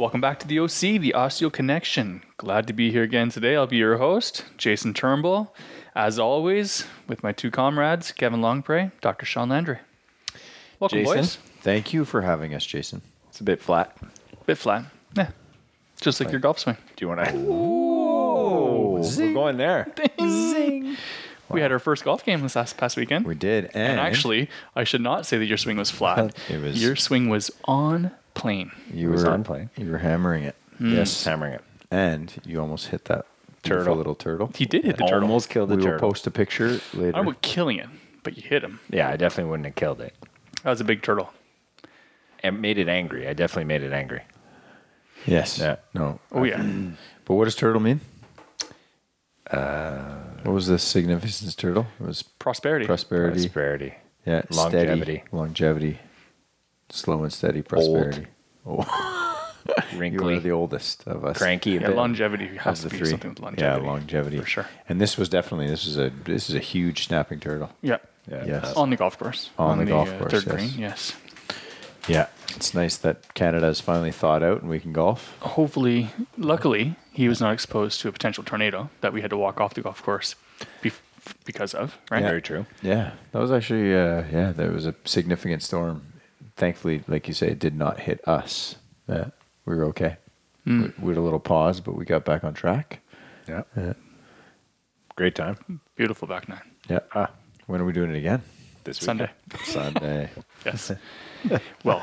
Welcome back to the OC, the Osteo Connection. Glad to be here again today. I'll be your host, Jason Turnbull, as always, with my two comrades, Kevin Lockbray, Dr. Sean Landry. Welcome, Jason, boys. thank you for having us, Jason. It's a bit flat. A bit flat. Yeah. Just like your golf swing. Do you want to? Oh, we're going there. We had our first golf game this last past weekend. We did. And, and actually, I should not say that your swing was flat. It was- Your swing was on plane. you was were on plane. You were hammering it. Hmm. Yes. Hammering it. And you almost hit that Turtle. little turtle. He did hit the turtle. Almost killed the we will post a picture later. I don't killing it, but you hit him. Yeah, I definitely wouldn't have killed it. That was a big turtle. It made it angry. I definitely made it angry. yes. Yeah. No. Oh yeah. But what does turtle mean? Uh, what was the significance of turtle? It was Prosperity. prosperity. Prosperity. Yeah, Longevity. steady, longevity, slow and steady prosperity. You Wrinkly. are the oldest of us. cranky yeah, longevity has to be three. something with longevity. Yeah, longevity For sure. And this was definitely this is a this is a huge snapping turtle. Yeah. Yeah. Yes. On the golf course. On the golf uh, course, Third yes. green. Yes. Yeah, it's nice that Canada has finally thawed out and we can golf. Hopefully, luckily, he was not exposed to a potential tornado that we had to walk off the golf course bef- because of. Right. Very true. Yeah, that was actually uh, yeah, there was a significant storm. Thankfully, like you say, it did not hit us. Yeah, we were okay. Hmm. We, we had a little pause, but we got back on track. Yeah. Yeah. Great time. Beautiful back nine. Yeah. Ah, when are we doing it again? This Sunday. weekend. Sunday. Yes. well,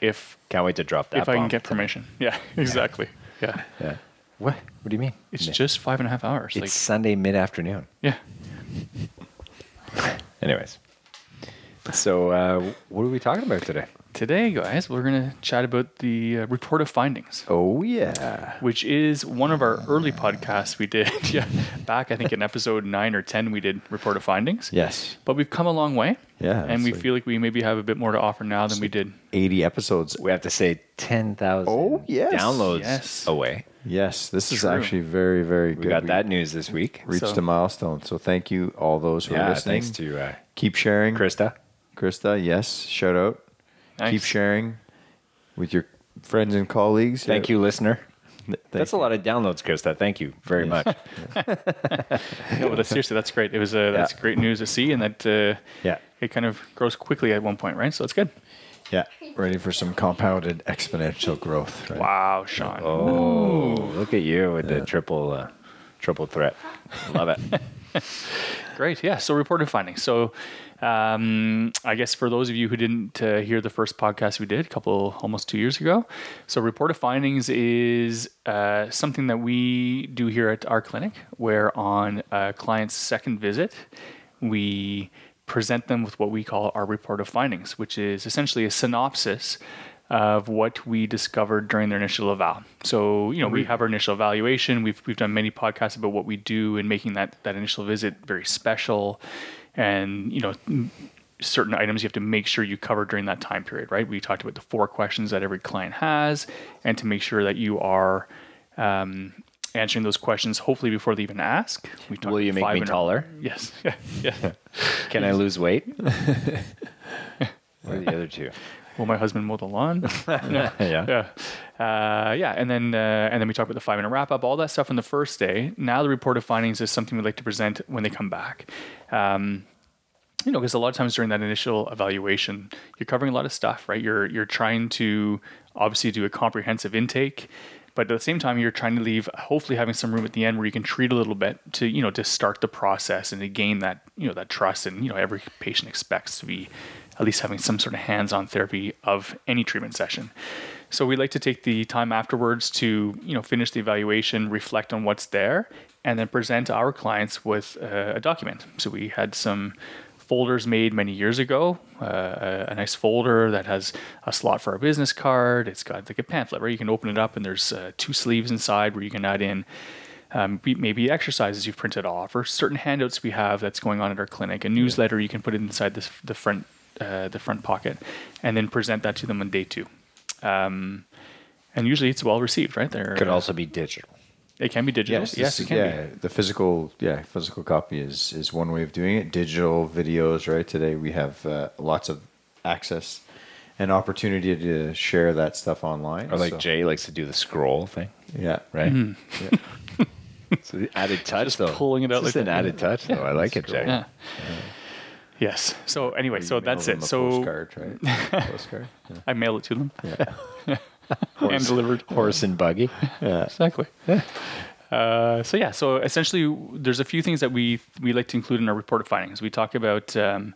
if Can't wait to drop that. if I can get permission. Yeah. Exactly. Yeah. yeah. What? What do you mean? It's just five and a half hours. It's like, Sunday mid afternoon. yeah. Anyways. So, uh, what are we talking about today? Today, guys, we're going to chat about the uh, report of findings, Oh yeah. which is one of our early podcasts we did. yeah, back I think in episode nine or ten, we did report of findings. Yes. But we've come a long way. Yeah, and we like- feel like we maybe have a bit more to offer now than we did. 80 episodes. We have to say 10,000 Oh, yes. downloads Yes. away. Yes, this is actually very, very good. We got that news this week. reached So- a milestone. So thank you all those who are Yeah, listening. thanks to uh, Keep sharing. Krista. Krista, yes, shout out. Nice. Keep sharing with your friends and colleagues. Thank you, listener. Thank That's a lot of downloads, Krista. Thank you very much. No, but that's, seriously, that's great. It was uh, that's Yeah. great news to see, and that uh, Yeah. it kind of grows quickly at one point, right? So it's good. Yeah, ready for some compounded exponential growth. Right? Wow, Sean. Oh, look at you with the triple uh, triple threat. Love it. Great. Yeah. So report of findings. So um, I guess for those of you who didn't uh, hear the first podcast we did a couple, almost two years ago. So report of findings is uh, something that we do here at our clinic where on a client's second visit, we present them with what we call our report of findings, which is essentially a synopsis of what we discovered during their initial eval. So, you know, we have our initial evaluation. We've we've done many podcasts about what we do and making that that initial visit very special, and you know. Certain items you have to make sure you cover during that time period, right? We talked about the four questions that every client has, and to make sure that you are um, answering those questions, hopefully before they even ask. We Will you make me taller? Yes. Yeah. yeah. Can I lose weight? what are the other two? Will my husband mow the lawn? Yeah. yeah, uh, yeah, and then uh, and then we talk about the five minute wrap up, all that stuff on the first day. Now the report of findings is something we'd like to present when they come back. Um, you know, because a lot of times during that initial evaluation, you're covering a lot of stuff, right? You're you're trying to obviously do a comprehensive intake, but at the same time, you're trying to leave hopefully having some room at the end where you can treat a little bit to you know to start the process and to gain that you know that trust. And you know, every patient expects to be at least having some sort of hands-on therapy of any treatment session. So we like to take the time afterwards to you know finish the evaluation, reflect on what's there, and then present our clients with uh, a document. So we had some folders made many years ago. Uh, a, nice folder that has a slot for a business card. It's got like a pamphlet where you can open it up, and there's uh, two sleeves inside where you can add in um, maybe exercises you've printed off, or certain handouts we have that's going on at our clinic. A newsletter you can put it inside this, the front uh, the front pocket, and then present that to them on day two. Um, and usually it's well received, right? There Could also be digital. It can be digital. Yes, Yes, this it is- can yeah, the physical, yeah, physical copy is is one way of doing it. Digital videos, right? Today we have uh, lots of access and opportunity to share that stuff online. Or like so- Jay likes to do the scroll thing, yeah, right? Mm-hmm. it's an added touch, Just though. pulling it out It's just like an that. added touch, though. I like it, Jay. be. Yeah. Yes. So anyway, so that's them it. a So postcard, right? postcard. Yeah. I mail it to them. Hand delivered. Horse and buggy. Exactly. Uh, so yeah, so essentially, there's a few things that we we like to include in our report of findings. We talk about um,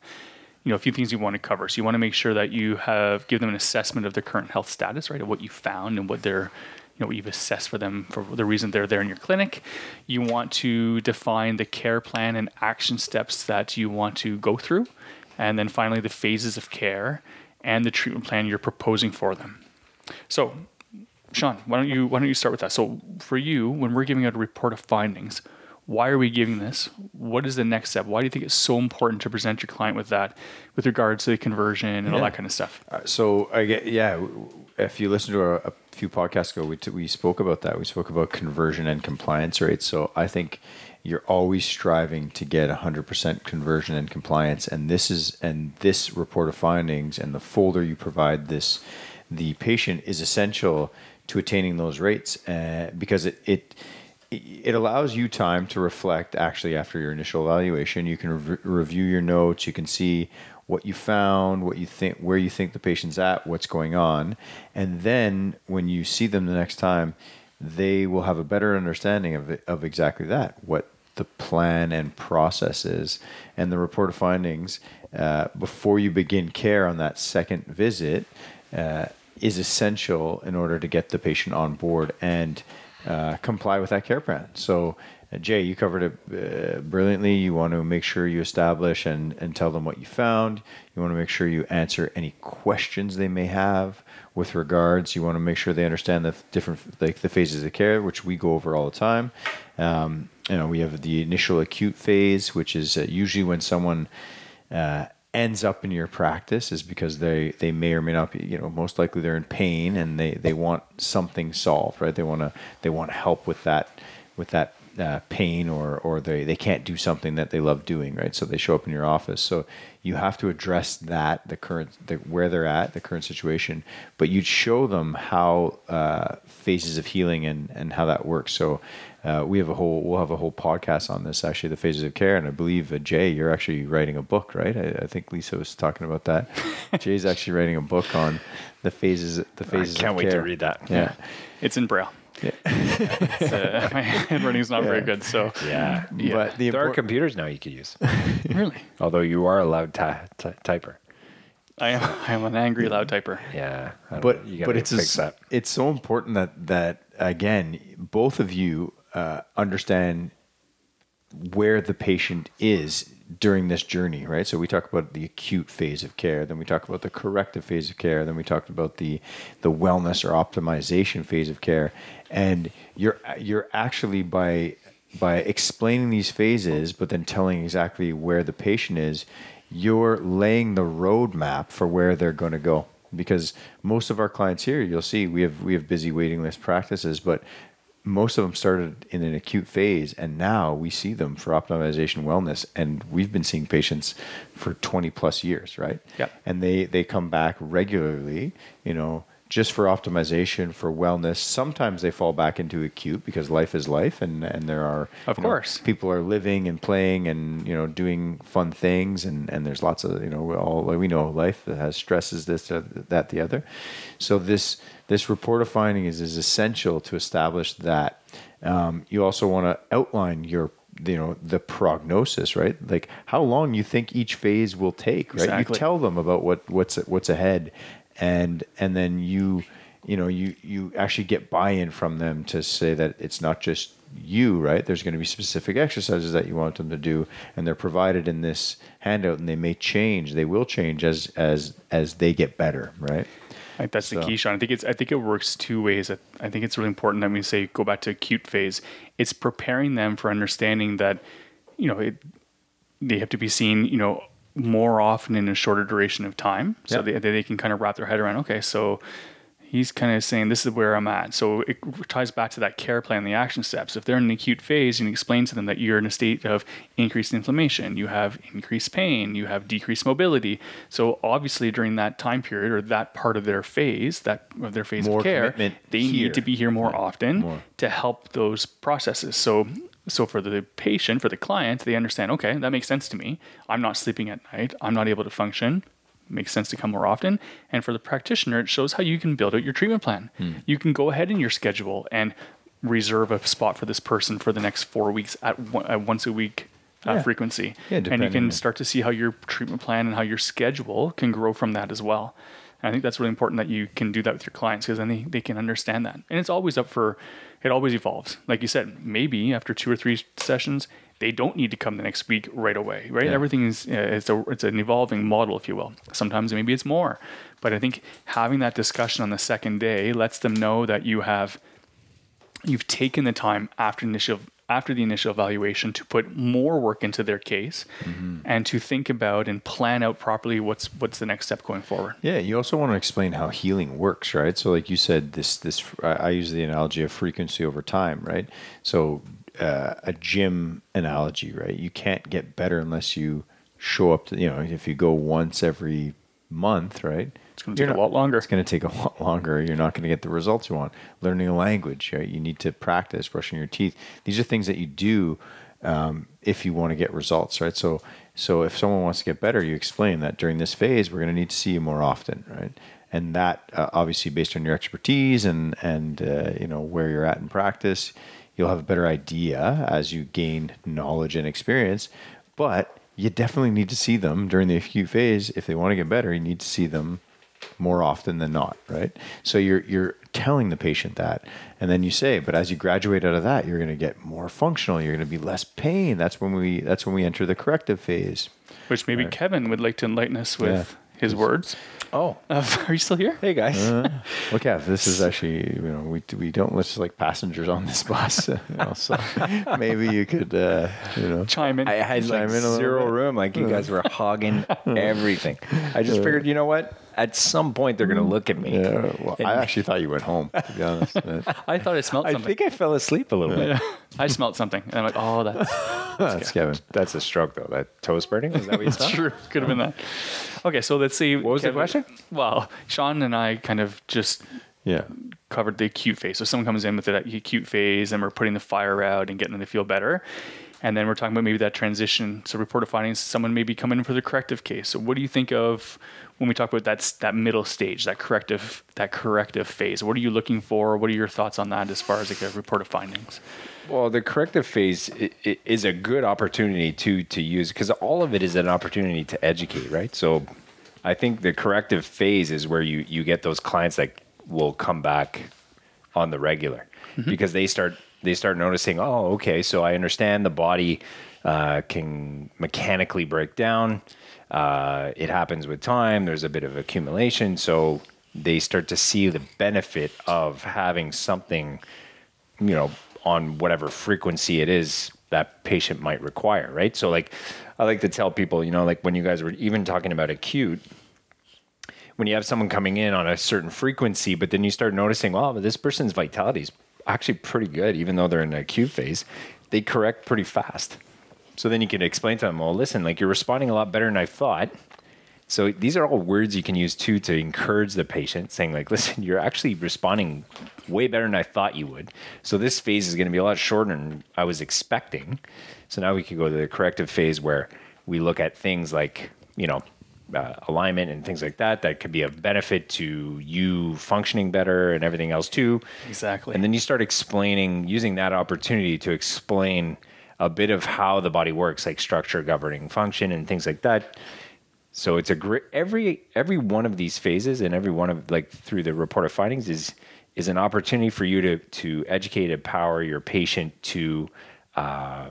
you know a few things you want to cover. So you want to make sure that you have give them an assessment of their current health status, right, of what you found and what they're you know what you've assessed for them for the reason they're there in your clinic. You want to define the care plan and action steps that you want to go through, and then finally the phases of care and the treatment plan you're proposing for them. So Sean, why don't you why don't you start with that? So for you, when we're giving out a report of findings, why are we giving this? What is the next step? Why do you think it's so important to present your client with that, with regards to the conversion and all that kind of stuff? Uh, so I get yeah. If you listen to a, a few podcasts ago, we t- we spoke about that. We spoke about conversion and compliance rates. So I think you're always striving to get 100% conversion and compliance, and this is and this report of findings and the folder you provide this the patient is essential to attaining those rates uh, because it it it allows you time to reflect actually after your initial evaluation. You can rev- review your notes. You can see what you found what you think where you think the patient's at what's going on. And then when you see them the next time they will have a better understanding of it, of exactly that what the plan and process is and the report of findings uh, before you begin care on that second visit uh, is essential in order to get the patient on board and uh, comply with that care plan. So, uh, Jay, you covered it uh, brilliantly. You want to make sure you establish and, and tell them what you found. You want to make sure you answer any questions they may have with regards. You want to make sure they understand the different like the phases of care, which we go over all the time. Um, you know, we have the initial acute phase, which is uh, usually when someone uh, ends up in your practice is because they they may or may not be you know most likely they're in pain and they they want something solved right? They want to they want help with that with that uh, pain or or they they can't do something that they love doing right? So they show up in your office. So you have to address that the current the, where they're at the current situation but you'd show them how uh, phases of healing and and how that works. So uh, we have a whole we'll have a whole podcast on this actually the phases of care and i believe uh, jay you're actually writing a book right? I, I think lisa was talking about that. Jay's actually writing a book on the phases the phases I can't wait to read that. yeah. It's in braille. It's, uh, my handwriting is not very good, so Yeah. Yeah. but the There are computers now you could use. really, Although you are allowed ty- ty- typer. I am I am an angry loud typer. Yeah. But know. you but it's fix as- that. it's so important that that again both of you uh, understand where the patient is during this journey right? So we talk about the acute phase of care then we talk about the corrective phase of care then we talked about the the wellness or optimization phase of care. And you're you're actually by by explaining these phases but then telling exactly where the patient is you're laying the roadmap for where they're going to go. Because most of our clients here you'll see we have we have busy waiting list practices but most of them started in an acute phase and now we see them for optimization wellness and we've been seeing patients for 20 plus years right Yep. and they they come back regularly you know just for optimization for wellness sometimes they fall back into acute because life is life and and there are Of you know, course. people are living and playing and you know doing fun things and and there's lots of you know we all we know life that has stresses this that the other. So this this report of findings is essential to establish that. Um, you also want to outline your you know the prognosis right? Like how long you think each phase will take right? Exactly. you tell them about what what's what's ahead and and then you you know you you actually get buy-in from them to say that it's not just you, right? There's going to be specific exercises that you want them to do, and they're provided in this handout, and they may change. They will change as as as they get better, right? I think that's the key, Sean. I think it's I think it works two ways. I- I think it's really important that we say go back to acute phase. It's preparing them for understanding that, you know, it, they have to be seen, you know, more often in a shorter duration of time, so Yeah. they, they can kind of wrap their head around. Okay, so he's kind of saying this is where I'm at. So it ties back to that care plan, the action steps. If they're in an acute phase, you can explain to them that you're in a state of increased inflammation, you have increased pain, you have decreased mobility. So obviously during that time period or that part of their phase, that of their phase More of care, they here. need to be here more often more. to help those processes. So so for the patient, for the client, they understand, okay, that makes sense to me. I'm not sleeping at night. I'm not able to function makes sense to come more often. And for the practitioner, it shows how you can build out your treatment plan. Hmm. You can go ahead in your schedule and reserve a spot for this person for the next four weeks at, one, at once a week uh, Yeah. frequency. Yeah, and you can start to see how your treatment plan and how your schedule can grow from that as well. And I think that's really important that you can do that with your clients because then they, they can understand that. And it's always up for, it always evolves. Like you said, maybe after two or three sessions, they don't need to come the next week right away, right? Yeah. Everything is uh, it's a it's an evolving model, if you will. Sometimes maybe it's more, but I think having that discussion on the second day lets them know that you have you've taken the time after initial after the initial evaluation to put more work into their case and to think about and plan out properly what's what's the next step going forward. Yeah, you also want to explain how healing works, right? So, like you said, this this I I use the analogy of frequency over time, right? So, uh, a gym analogy, right? You can't get better unless you show up. To, you know, if you go once every month, right? It's going to take a lot longer. It's going to take a lot longer. You're not going to get the results you want. Learning a language, right? You need to practice brushing your teeth. These are things that you do um, if you want to get results, right? So, so if someone wants to get better, you explain that during this phase, we're going to need to see you more often, right? And that uh, obviously based on your expertise and and uh, you know where you're at in practice, you'll have a better idea as you gain knowledge and experience. But you definitely need to see them during the acute phase if they want to get better. You need to see them more often than not, right? So you're you're telling the patient that, and then you say, but as you graduate out of that, you're going to get more functional. You're going to be less pain. That's when we that's when we enter the corrective phase. Which maybe Kevin would like to enlighten us with Yeah. His words. Oh, Uh, are you still here? hey guys. Look at this is actually you know we we don't list like passengers on this bus, you know, so maybe you could uh, you know Chime in. I had like Chime in a zero bit. room. Like you guys were hogging everything. I just figured, you know what? At some point, they're gonna mm. look at me. Yeah, well, I actually thought you went home. To be honest, I thought I smelled something. I think I fell asleep a little bit. I smelled something. And I'm like, oh, that's that's Kevin. That's a stroke, though. That toast burning. Is that what you thought? true. Could have been that. Okay, so let's see. What was the question? Well, Sean and I kind of just Yeah, covered the acute phase. So someone comes in with the acute phase and we're putting the fire out and getting them to feel better. And then we're talking about maybe that transition. So report of findings, someone may be coming in for the corrective case. So what do you think of when we talk about that, that middle stage, that corrective, that corrective phase? What are you looking for? What are your thoughts on that as far as like a report of findings? Well, the corrective phase is a good opportunity to to use because all of it is an opportunity to educate, right? So, I think the corrective phase is where you you get those clients that will come back on the regular mm-hmm. because they start they start noticing, oh, okay, so I understand the body uh, can mechanically break down. Uh, it happens with time. There's a bit of accumulation, so they start to see the benefit of having something you know, on whatever frequency it is that patient might require, right? So like I like to tell people, you know, like when you guys were even talking about acute, when you have someone coming in on a certain frequency, but then you start noticing, wow, this person's vitality is actually pretty good, even though they're in the acute phase, they correct pretty fast. So then you can explain to them, well, listen, like you're responding a lot better than I thought. So these are all words you can use too to encourage the patient, saying like, "Listen, you're actually responding way better than I thought you would." So this phase is going to be a lot shorter than I was expecting. So now we can go to the corrective phase where we look at things like, you know, uh, alignment and things like that. That could be a benefit to you functioning better and everything else too. Exactly. And then you start explaining, using that opportunity to explain a bit of how the body works, like structure, governing function, and things like that. So it's a great every every one of these phases and every one of like through the report of findings is is an opportunity for you to to educate, empower your patient to uh,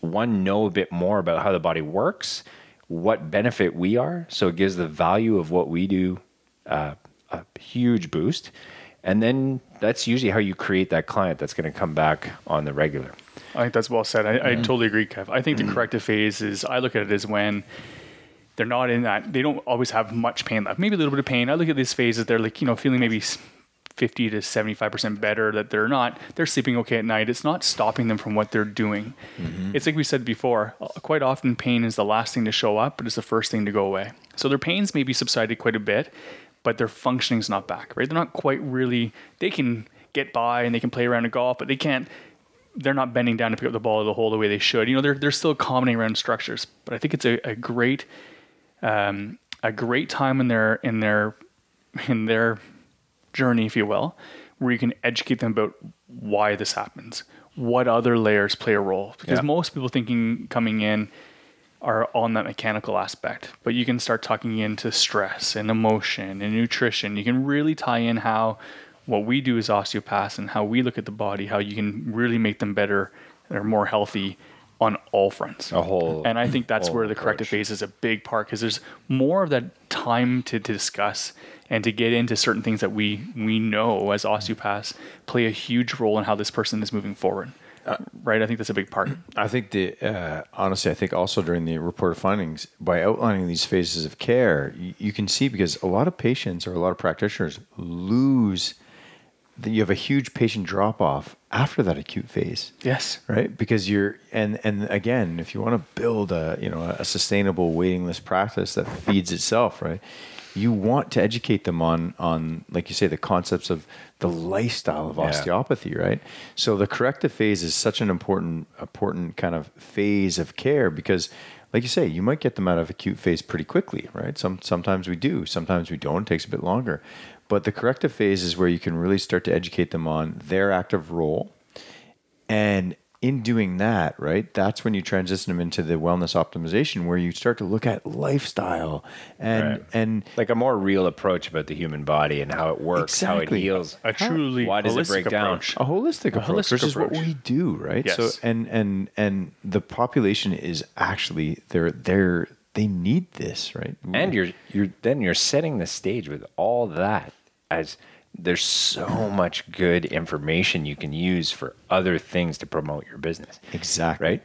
one know a bit more about how the body works, what benefit we are. So it gives the value of what we do uh, a huge boost, and then that's usually how you create that client that's going to come back on the regular. I think that's well said. I, I totally agree, Kev. I think the corrective phase is I look at it as when they're not in that they don't always have much pain left. Maybe a little bit of pain. I look at these phases, they're like, you know, feeling maybe 50 to 75% better, that they're not, they're sleeping okay at night. It's not stopping them from what they're doing. It's like we said before, uh, quite often pain is the last thing to show up, but it's the first thing to go away. So their pains may be subsided quite a bit, but their functioning's not back, right? They're not quite really, they can get by and they can play around in golf, but they can't, they're not bending down to pick up the ball of the hole the way they should. You know, they're, they're still accommodating around structures, but I think it's a, a great, um, a great time in their, in their, in their journey, if you will, where you can educate them about why this happens, what other layers play a role. Because Yeah. most people thinking coming in are on that mechanical aspect, but you can start talking into stress and emotion and nutrition. You can really tie in how what we do as osteopaths and how we look at the body, how you can really make them better or more healthy all fronts. A whole And I think that's where the corrective approach. phase is a big part because there's more of that time to, to discuss and to get into certain things that we we know as osteopaths play a huge role in how this person is moving forward. right? I think that's a big part. I think the uh, honestly, I think also during the report of findings, by outlining these phases of care, you, you can see because a lot of patients or a lot of practitioners lose. That you have a huge patient drop off after that acute phase, Yes. right? Because you're and and again, if you want to build a you know a sustainable waiting list practice that feeds itself, right? You want to educate them on on like you say the concepts of the lifestyle of Yeah. osteopathy, right? So the corrective phase is such an important important kind of phase of care because like you say, you might get them out of acute phase pretty quickly, right? Some sometimes we do, sometimes we don't. It takes a bit longer. But the corrective phase is where you can really start to educate them on their active role, and in doing that, right, that's when you transition them into the wellness optimization, where you start to look at lifestyle and Right. and like a more real approach about the human body and how it works, how it heals. A truly Why does it holistic break down? approach. a holistic approach, holistic which is what we do, right? Yes. So and and and the population is actually they're they're they need this, right? and you're you're then you're setting the stage with all that as there's so much good information you can use for other things to promote your business. Exactly. Right?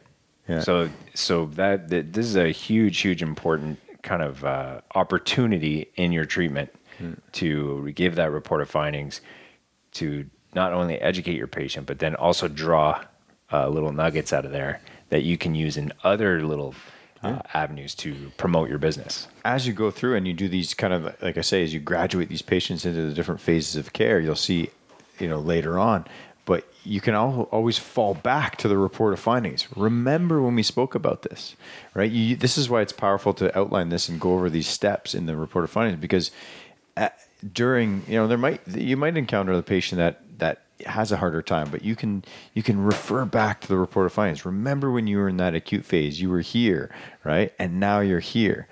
Yeah. so so that, that this is a huge huge important kind of uh, opportunity in your treatment to give that report of findings to not only educate your patient but then also draw uh, little nuggets out of there that you can use in other little uh, avenues to promote your business as you go through and you do these kind of like I say, as you graduate these patients into the different phases of care, you'll see, you know, later on. But you can al- always fall back to the report of findings. Remember when we spoke about this, right? You, this is why it's powerful to outline this and go over these steps in the report of findings because uh during, you know, there might you might encounter the patient that that has a harder time, but you can you can refer back to the report of findings. Remember when you were in that acute phase, you were here, right? And now you're here.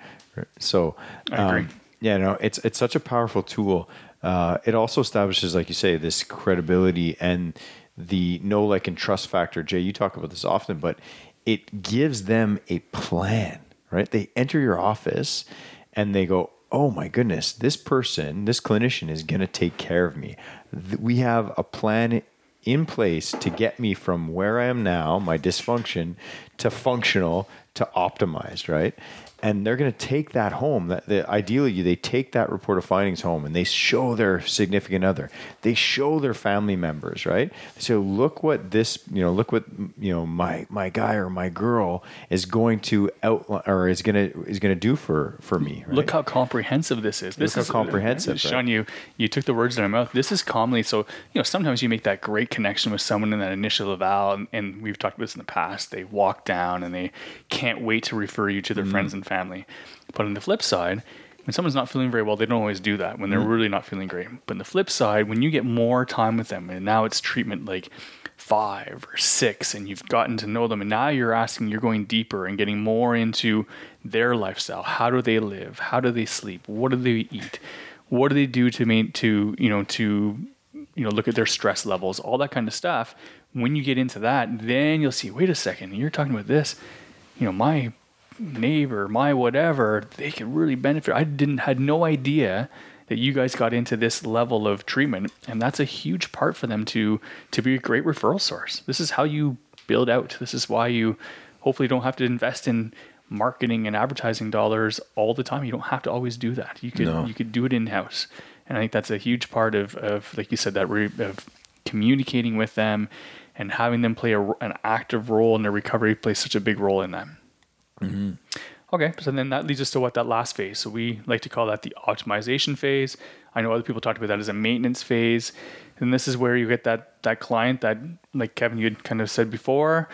So I agree. um, yeah, no, it's it's such a powerful tool. Uh, it also establishes, like you say, this credibility and the know, like, and trust factor. Jay, you talk about this often, but it gives them a plan, right? They enter your office and they go, "Oh my goodness, this person, this clinician is going to take care of me. We have a plan in place to get me from where I am now, my dysfunction, to functional, to optimized, right? And they're going to take that home. That the, ideally, they take that report of findings home and they show their significant other. They show their family members, right? So look what this, you know, look what you know my my guy or my girl is going to outline or is going to is going to do for for me. Right? Look how comprehensive this is. This how is comprehensive, Sean, you you took the words out of my mouth. This is commonly so. You know, sometimes you make that great connection with someone in that initial eval, and, and we've talked about this in the past. They walk down and they can't wait to refer you to their mm-hmm. friends and family. But on the flip side, when someone's not feeling very well, they don't always do that when they're mm-hmm. really not feeling great. But on the flip side, when you get more time with them, and now it's treatment like five or six, and you've gotten to know them, and now you're asking, you're going deeper and getting more into their lifestyle. How do they live? How do they sleep? What do they eat? What do they do to make to you know to you know look at their stress levels, all that kind of stuff. When you get into that, then you'll see. Wait a second, you're talking about this. You know, my neighbor, my whatever, they can really benefit. I didn't had no idea that you guys got into this level of treatment, and that's a huge part for them to to be a great referral source. This is how you build out. This is why you hopefully don't have to invest in marketing and advertising dollars all the time. You don't have to always do that. You could No. you could do it in house, and I think that's a huge part of of like you said that re, of communicating with them and having them play a, an active role in their recovery plays such a big role in them. Mm-hmm. Okay, so then that leads us to what that last phase. So we like to call that the optimization phase. I know other people talked about that as a maintenance phase, and this is where you get that that client that, like Kevin, you had kind of said before,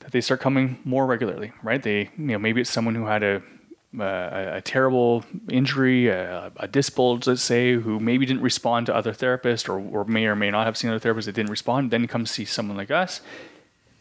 that they start coming more regularly, right? They, you know, maybe it's someone who had a a, a terrible injury, a, a disc bulge, let's say, who maybe didn't respond to other therapists, or, or may or may not have seen other therapists that didn't respond. Then come see someone like us,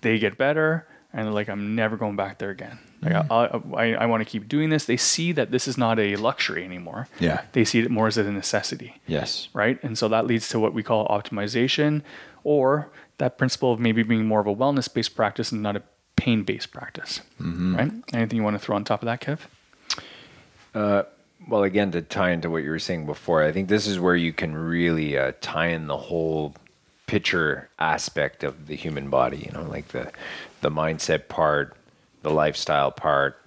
they get better, and they're like, I'm never going back there again. Like, mm. I, I, I want to keep doing this. They see that this is not a luxury anymore. Yeah. They see it more as a necessity Yes. right? And so that leads to what we call optimization, or that principle of maybe being more of a wellness based practice and not a pain based practice, mm-hmm. right? Anything you want to throw on top of that, Kev? Uh, well, again, to tie into what you were saying before, I think this is where you can really uh, tie in the whole picture aspect of the human body. You know, like the the mindset part, the lifestyle part,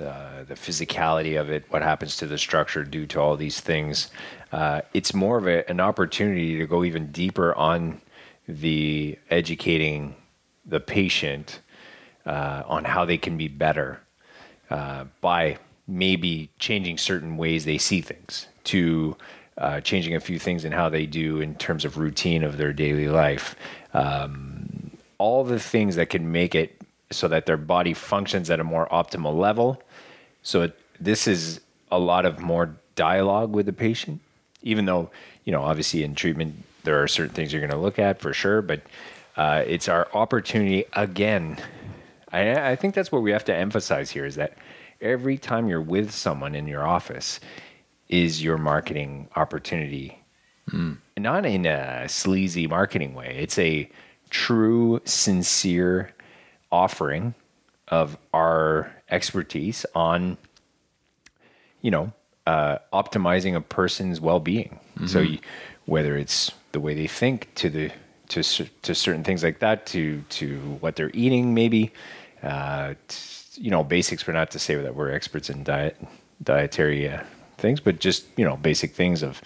uh, the physicality of it, what happens to the structure due to all these things. Uh, it's more of a, an opportunity to go even deeper on the educating the patient uh, on how they can be better uh, by maybe changing certain ways they see things to uh, changing a few things in how they do in terms of routine of their daily life. Um, all the things that can make it so that their body functions at a more optimal level. So it, this is a lot of more dialogue with the patient even though you know obviously in treatment there are certain things you're going to look at for sure but uh, it's our opportunity again. I, I think that's what we have to emphasize here is that every time you're with someone in your office is your marketing opportunity. Not in a sleazy marketing way. It's a true, sincere offering of our expertise on, you know, uh, optimizing a person's well-being. So you, whether it's the way they think to the to to certain things like that, to to what they're eating, maybe, uh, t- you know, basics. For not to say that we're experts in diet dietary uh, things, but just you know, basic things of,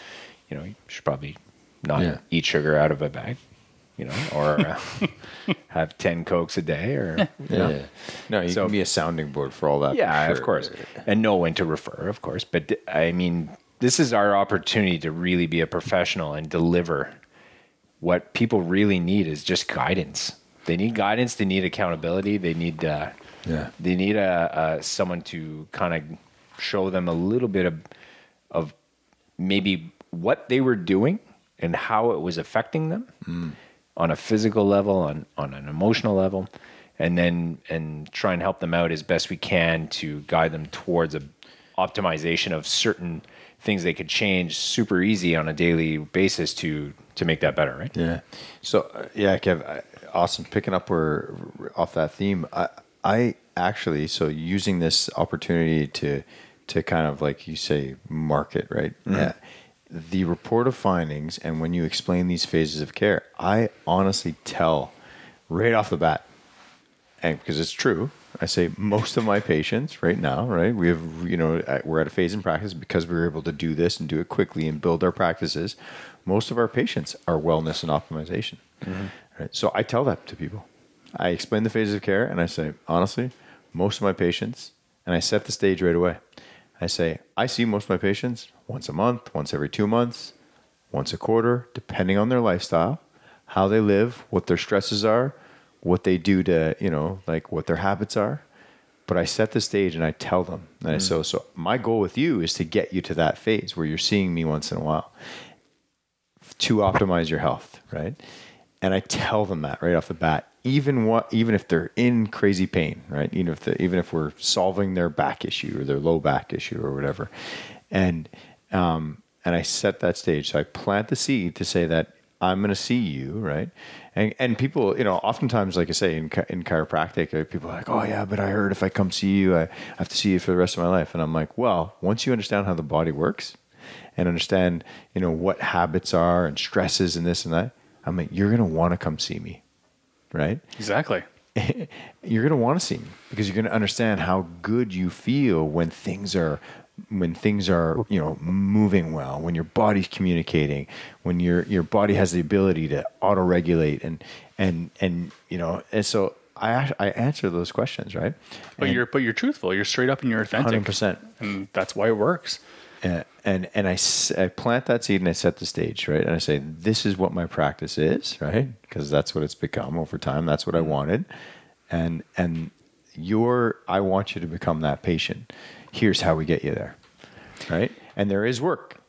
you know, you should probably not Yeah. eat sugar out of a bag, you know, or uh, have ten cokes a day, or you know. Yeah. No, you So- can be a sounding board for all that. for Yeah, of course, and know when to refer, of course. But th- I mean, this is our opportunity to really be a professional and deliver. What people really need is just guidance. They need guidance. They need accountability. They need. Uh, Yeah. They need a, a someone to kind of show them a little bit of of maybe what they were doing and how it was affecting them on a physical level, on on an emotional level, and then and try and help them out as best we can to guide them towards a optimization of certain things they could change super easy on a daily basis to to make that better, right? Yeah. So uh, yeah, Kev, I- awesome. Picking up where off that theme, I I actually so using this opportunity to to kind of like you say market right. Yeah. The report of findings and when you explain these phases of care, I honestly tell right off the bat, and because it's true, I say most of my patients right now, right? We have, you know, we're at a phase in practice because we were able to do this and do it quickly and build our practices. Most of our patients are wellness and optimization. Mm-hmm. Right? So I tell that to people. I explain the phases of care and I say, honestly, most of my patients, and I set the stage right away. I say, I see most of my patients once a month, once every two months, once a quarter, depending on their lifestyle, how they live, what their stresses are, what they do to, you know, like what their habits are. But I set the stage and I tell them. And I, mm. so, so my goal with you is to get you to that phase where you're seeing me once in a while to optimize your health, right? And I tell them that right off the bat, even what, even if they're in crazy pain, right? Even if the, even if we're solving their back issue or their low back issue or whatever, and um, and I set that stage. So I plant the seed to say that I'm going to see you, right? And and people, you know, oftentimes, like I say, in in chiropractic, uh, people are like, oh yeah, but I heard if I come see you, I have to see you for the rest of my life. And I'm like, well, once you understand how the body works, and understand, you know, what habits are and stresses and this and that, I'm like, you're going to want to come see me, right? Exactly. you're going to want to see me because you're going to understand how good you feel when things are when things are you know moving well when your body's communicating when your your body has the ability to auto regulate and and and you know and so I I answer those questions right But And- you're but you're truthful. You're straight up and you're authentic. 100%. And that's why it works. and and, and I, I plant that seed and I set the stage, right? And I say, this is what my practice is, right? Because that's what it's become over time. That's what I mm-hmm. wanted, and and your I want you to become that patient. Here's how we get you there, right? And there is work,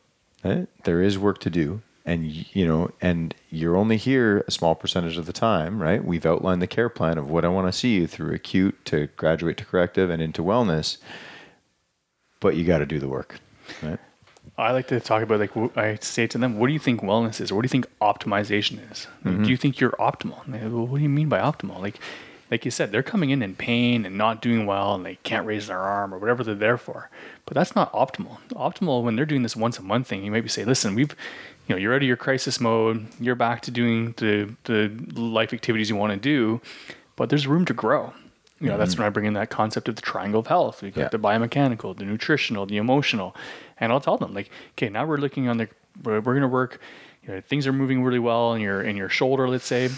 right? There is work to do, and you know, and you're only here a small percentage of the time, right? We've outlined the care plan of what I want to see you through acute to graduate to corrective and into wellness, but you got to do the work, right? I like to talk about like I say to them, what do you think wellness is? Or what do you think optimization is? Like, Mm-hmm. Do you think you're optimal? And they go, well, what do you mean by optimal? Like, like you said, they're coming in in pain and not doing well, and they can't raise their arm or whatever they're there for. But that's not optimal. Optimal when they're doing this once a month thing, you maybe say, listen, we've, you know, you're out of your crisis mode. You're back to doing the the life activities you want to do, but there's room to grow. You know, that's when I bring in that concept of the triangle of health. We got Yeah. the biomechanical, the nutritional, the emotional, and I'll tell them like, okay, now we're looking on the, we're, we're to work. You know, things are moving really well in your in your shoulder, let's say.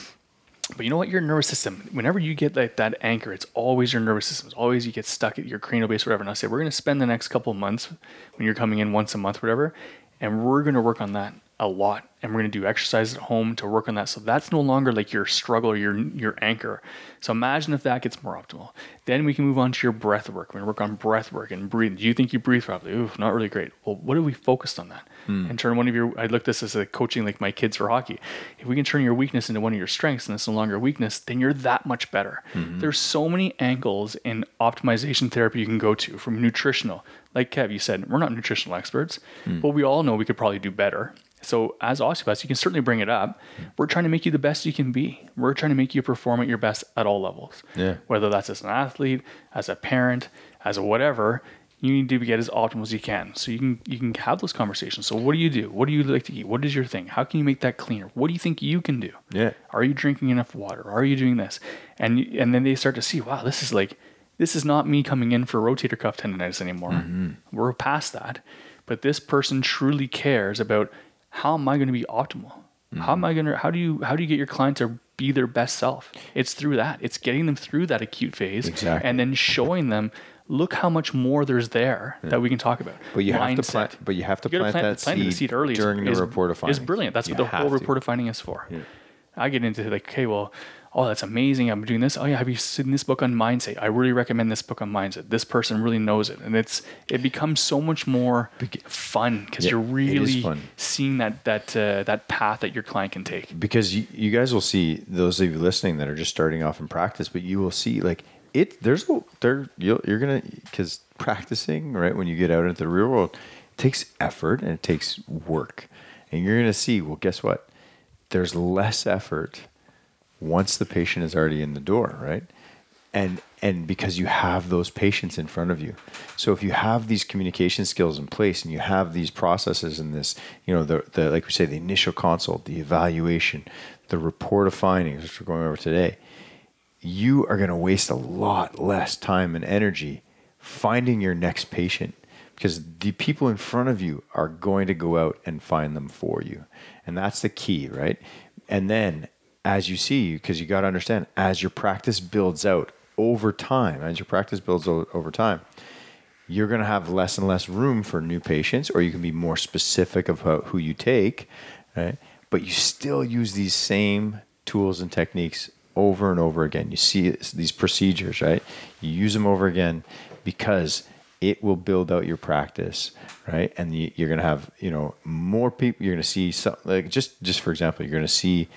But you know what? Your nervous system, whenever you get like that anchor, it's always your nervous system. It's always you get stuck at your cranial base, whatever. And I say we're going to spend the next couple months when you're coming in once a month, whatever, and we're going to work on that a lot. And we're going to do exercise at home to work on that. So that's no longer like your struggle or your your anchor. So imagine if that gets more optimal. Then we can move on to your breath work. We're going to work on breath work and breathe. Do you think you breathe properly? Ooh, not really great. Well, what are we focused on that? Hmm. And turn one of your, I look this as a coaching like my kids for hockey. If we can turn your weakness into one of your strengths and it's no longer a weakness, then you're that much better. Mm-hmm. There's so many angles in optimization therapy you can go to from nutritional. Like Kev, you said, we're not nutritional experts, hmm. but we all know we could probably do better. So as osteopaths, you can certainly bring it up. We're trying to make you the best you can be. We're trying to make you perform at your best at all levels. Yeah. Whether that's as an athlete, as a parent, as a whatever, you need to get as optimal as you can. So you can you can have those conversations. So what do you do? What do you like to eat? What is your thing? How can you make that cleaner? What do you think you can do? Yeah. Are you drinking enough water? Are you doing this? And and then they start to see, wow, this is like this is not me coming in for rotator cuff tendonitis anymore. Mm-hmm. We're past that. But this person truly cares about how am I going to be optimal? How am I going to how do you how do you get your client to be their best self? It's through that. It's getting them through that acute phase Exactly. and then showing them look how much more there's there that we can talk about. But you have to plant. But you have to You gotta plant, that the seed, early is- during the report of is findings. brilliant. That's You what the whole to. report of finding is for. I get into like, okay, well, oh, that's amazing. I'm doing this. Oh yeah, have you seen this book on mindset? I really recommend this book on mindset. This person really knows it, and it's it becomes so much more fun because Yeah, you're really seeing that that uh, that path that your client can take. because you, you guys will see those of you listening that are just starting off in practice, but you will see like it. There's a there you'll, you're gonna because practicing right when you get out into the real world it takes effort and it takes work, and you're gonna see. Well, guess what? There's less effort once the patient is already in the door, right? And and because you have those patients in front of you. So if you have these communication skills in place and you have these processes and this, you know, the the like we say, the initial consult, the evaluation, the report of findings, which we're going over today, you are going to waste a lot less time and energy finding your next patient because the people in front of you are going to go out and find them for you. And that's the key, right? And then as you see, because you got to understand, as your practice builds out over time, as your practice builds o- over time, you're going to have less and less room for new patients, or you can be more specific about who you take, right? But you still use these same tools and techniques over and over again. You see these procedures, right? You use them over again because it will build out your practice, right? And you, you're going to have, you know, more people. You're going to see something like just just for example, you're going to see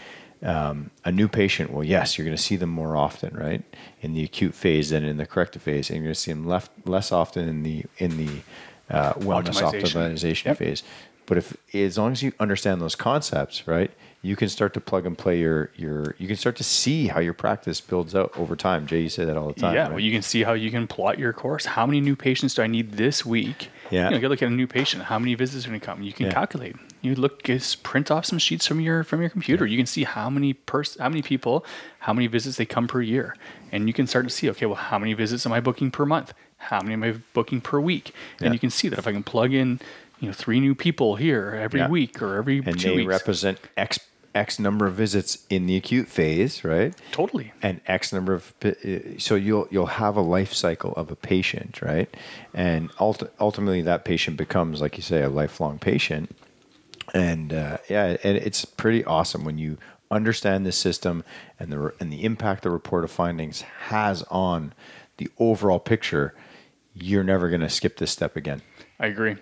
um, a new patient, well, yes, you're going to see them more often, right, in the acute phase than in the corrective phase, and you're going to see them left, less often in the in the uh, wellness Optimization. optimization Yep. phase. But if as long as you understand those concepts, right, you can start to plug and play your your. You can start to see how your practice builds out over time. Jay, you say that all the time. yeah, right? well, you can see how you can plot your course. How many new patients do I need this week? Yeah. you know, you look at a new patient. How many visits are going to come? You can Yeah. calculate. You look, just print off some sheets from your from your computer. You can see how many pers- how many people, how many visits they come per year, and you can start to see. Okay, well, how many visits am I booking per month? How many am I booking per week? And Yeah. you can see that if I can plug in, you know, three new people here every Yeah. week or every and two they weeks. represent X X number of visits in the acute phase, right? totally. and X number of uh, so you'll you'll have a life cycle of a patient, right? And ulti- ultimately, that patient becomes, like you say, a lifelong patient. And uh, yeah, and it's pretty awesome when you understand this system and the and the impact the report of findings has on the overall picture. You're never going to skip this step again. I agree.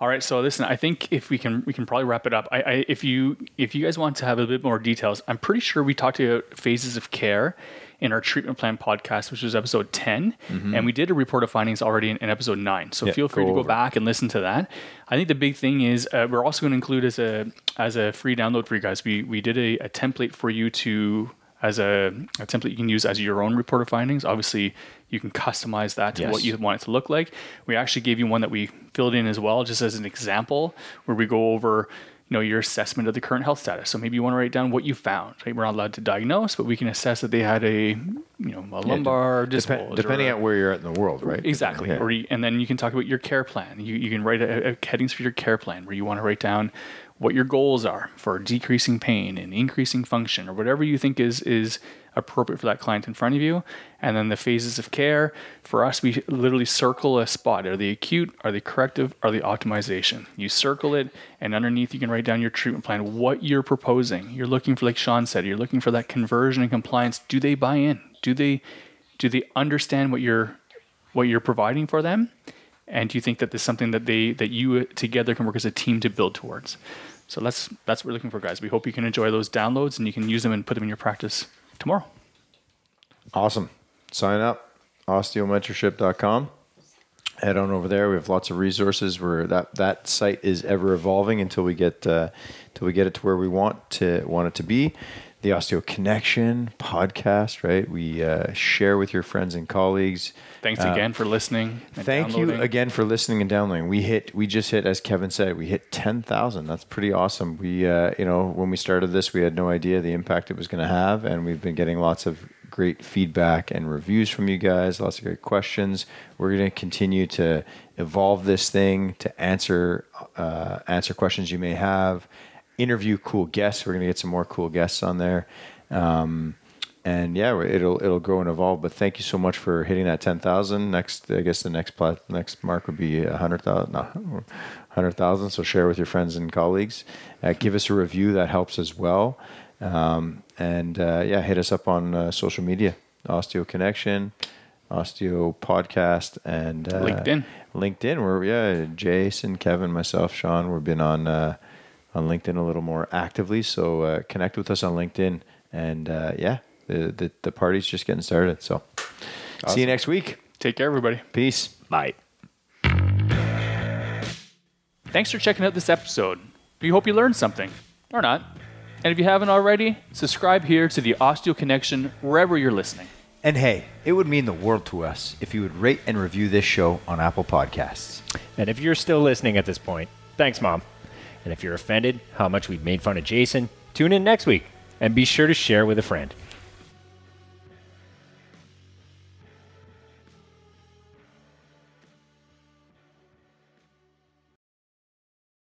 All right, so listen, I think if we can, we can probably wrap it up. I, I if you if you guys want to have a bit more details, I'm pretty sure we talked about phases of care in our treatment plan podcast, which was episode 10, and we did a report of findings already in, in episode nine. So Yeah, feel free go to go over. back and listen to that. I think the big thing is uh, we're also going to include as a as a free download for you guys. We we did a, a template for you to as a, a template you can use as your own report of findings. Obviously, you can customize that to what you want it to look like. We actually gave you one that we filled in as well, just as an example, where we go over you know your assessment of the current health status. So maybe you want to write down what you found. Right? We're not allowed to diagnose, but we can assess that they had a you know a lumbar disc Dep- depending on where you're at in the world, right? Exactly. Yeah. Or you, and then you can talk about your care plan. You, you can write a, a headings for your care plan where you want to write down what your goals are for decreasing pain and increasing function or whatever you think is is appropriate for that client in front of you. And then the phases of care for us, we literally circle a spot. Are they acute? Are they corrective? Are they optimization? You circle it, and underneath you can write down your treatment plan, what you're proposing. You're looking for, like Sean said, you're looking for that conversion and compliance. Do they buy in? Do they do they understand what you're what you're providing for them and do you think that there's something that they that you together can work as a team to build towards so that's that's what we're looking for guys we hope you can enjoy those downloads and you can use them and put them in your practice tomorrow Awesome. Sign up, osteomentorship.com. Head on over there. We have lots of resources. Where that that site is ever evolving until we get uh, until we get it to where we want to want it to be. The Osteo Connection podcast, right? We uh, share with your friends and colleagues. thanks again for listening Uh, Thank you again for listening and downloading. We hit, we just hit, as Kevin said, we hit ten thousand. That's pretty awesome. We, uh, you know, when we started this, we had no idea the impact it was going to have, and we've been getting lots of great feedback and reviews from you guys. Lots of great questions. We're going to continue to evolve this thing to answer uh, answer questions you may have. Interview cool guests. We're going to get some more cool guests on there. Um, and yeah, it'll it'll grow and evolve. But thank you so much for hitting that ten thousand. Next, I guess the next plat, next mark would be a hundred thousand. No, hundred thousand. So share with your friends and colleagues. Uh, give us a review that helps as well. Um, and uh, yeah, hit us up on uh, social media, Osteo Connection, Osteo Podcast, and uh, LinkedIn. LinkedIn. We're yeah, Jason, Kevin, myself, Sean. We've been on uh, on LinkedIn a little more actively. So uh, connect with us on LinkedIn, and uh, yeah, the, the the party's just getting started. So see you next week. take care everybody Peace. Bye. thanks for checking out this episode we hope you learned something or not and if you haven't already subscribe here to the osteo connection wherever you're listening And hey, it would mean the world to us if you would rate and review this show on Apple Podcasts. And if you're still listening at this point, thanks, Mom. And if you're offended how much we've made fun of Jason, tune in next week and be sure to share with a friend.